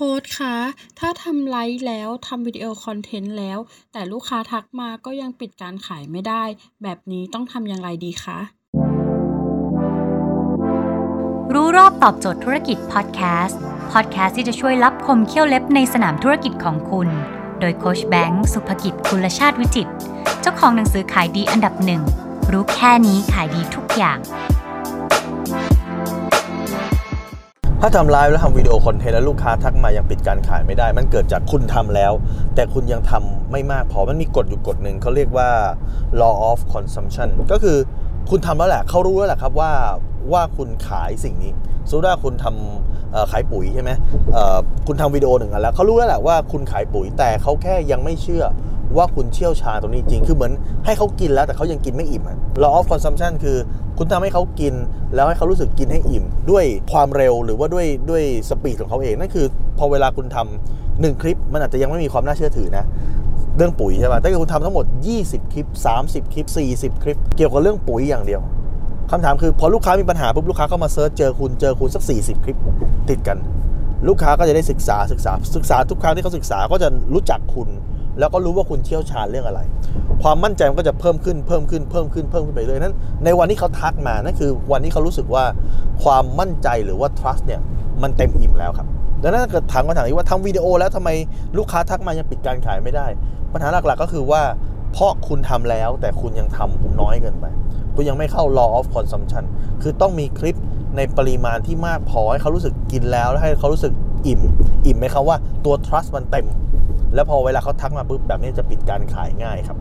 โค้ชคะ ถ้าทำไลฟ์แล้วทำวิดีโอคอนเทนต์แล้ว แต่ลูกค้าทักมาก็ยังปิดการขายไม่ได้ แบบนี้ต้องทำอย่างไรดีคะ รู้รอบตอบโจทย์ธุรกิจพอดแคสต์ พอดแคสต์ที่จะช่วยลับคมเขี้ยวเล็บในสนามธุรกิจของคุณ โดยโค้ชแบงค์สุภกิจคุลชาติวิจิต เจ้าของหนังสือขายดีอันดับหนึ่ง รู้แค่นี้ขายดีทุกอย่าง ถ้าทำไลฟ์แล้วทำวิดีโอคอนเทนต์แล้วลูกค้าทักมายังปิดการขายไม่ได้ มันเกิดจากคุณทำแล้ว แต่คุณยังทำไม่มากพอมันมีกฎอยู่กฎหนึ่งเขาเรียกว่า law of consumption ก็คือคุณทำแล้วแหละเขารู้แล้วแหละครับว่าว่าคุณขายสิ่งนี้สมมติว่าคุณทำขายปุ๋ยใช่ไหมคุณทำวิดีโอหนึ่งแล้วเขารู้แล้วแหละว่าคุณขายปุ๋ยแต่เขาแค่ยังไม่เชื่อว่าคุณเชี่ยวชาญตรงนี้จริง คือเหมือนให้เขากินแล้วแต่เขายังกินไม่อิ่ม law of consumption คือ คุณทำให้เขากิน แล้วให้เขารู้สึกกินให้อิ่ม ด้วยความเร็วหรือว่าด้วยด้วย speed ของเขาเองนั่นคือ พอเวลาคุณทำหนึ่งคลิป มันอาจจะยังไม่มีความน่าเชื่อถือนะเรื่องปุ๋ยใช่ป่ะถ้าเกิดคุณทำทั้งหมด 20 คลิป 30 คลิป 40 คลิป เกี่ยวกับเรื่องปุ๋ยอย่างเดียวคำถามคือพอลูกค้ามีปัญหาปุ๊บลูกค้าเข้ามา search เจอคุณเจอคุณสัก 40 คลิปติดกัน ลูกค้าก็จะได้ศึกษาศึกษาศึกษาทุกครั้งที่เขาศึกษาก็จะรู้จักคุณ แล้วก็รู้ว่าคุณเชี่ยวชาญเรื่องอะไร ความมั่นใจมันก็จะเพิ่มขึ้นเพิ่มขึ้นเพิ่มขึ้นเพิ่มขึ้นไปเรื่อยนั้น ในวันที่เขาทักมานั่นคือวันที่เขารู้สึกว่าความมั่นใจหรือว่า trust เนี่ยมันเต็มอิ่มแล้วครับดังนั้นถ้าเกิดถามคำถามนี้ว่าทำวิดีโอแล้วทำไมลูกค้าทักมายังปิดการขายไม่ได้ ปัญหาหลักๆก็คือว่าเพราะคุณทำแล้วแต่คุณยังทำน้อยเกินไป คุณยังไม่เข้า law of consumption คือต้องมีคลิปในปริมาณที่มากพอให้เขารู้สึกกินแล้วแล้วให้เขารู้สึกอิ่ม อิ่มไหมครับว่าตัว trust มันเต็ม แล้วพอเวลาเขาทักมาปุ๊บแบบนี้จะปิดการขายง่ายครับ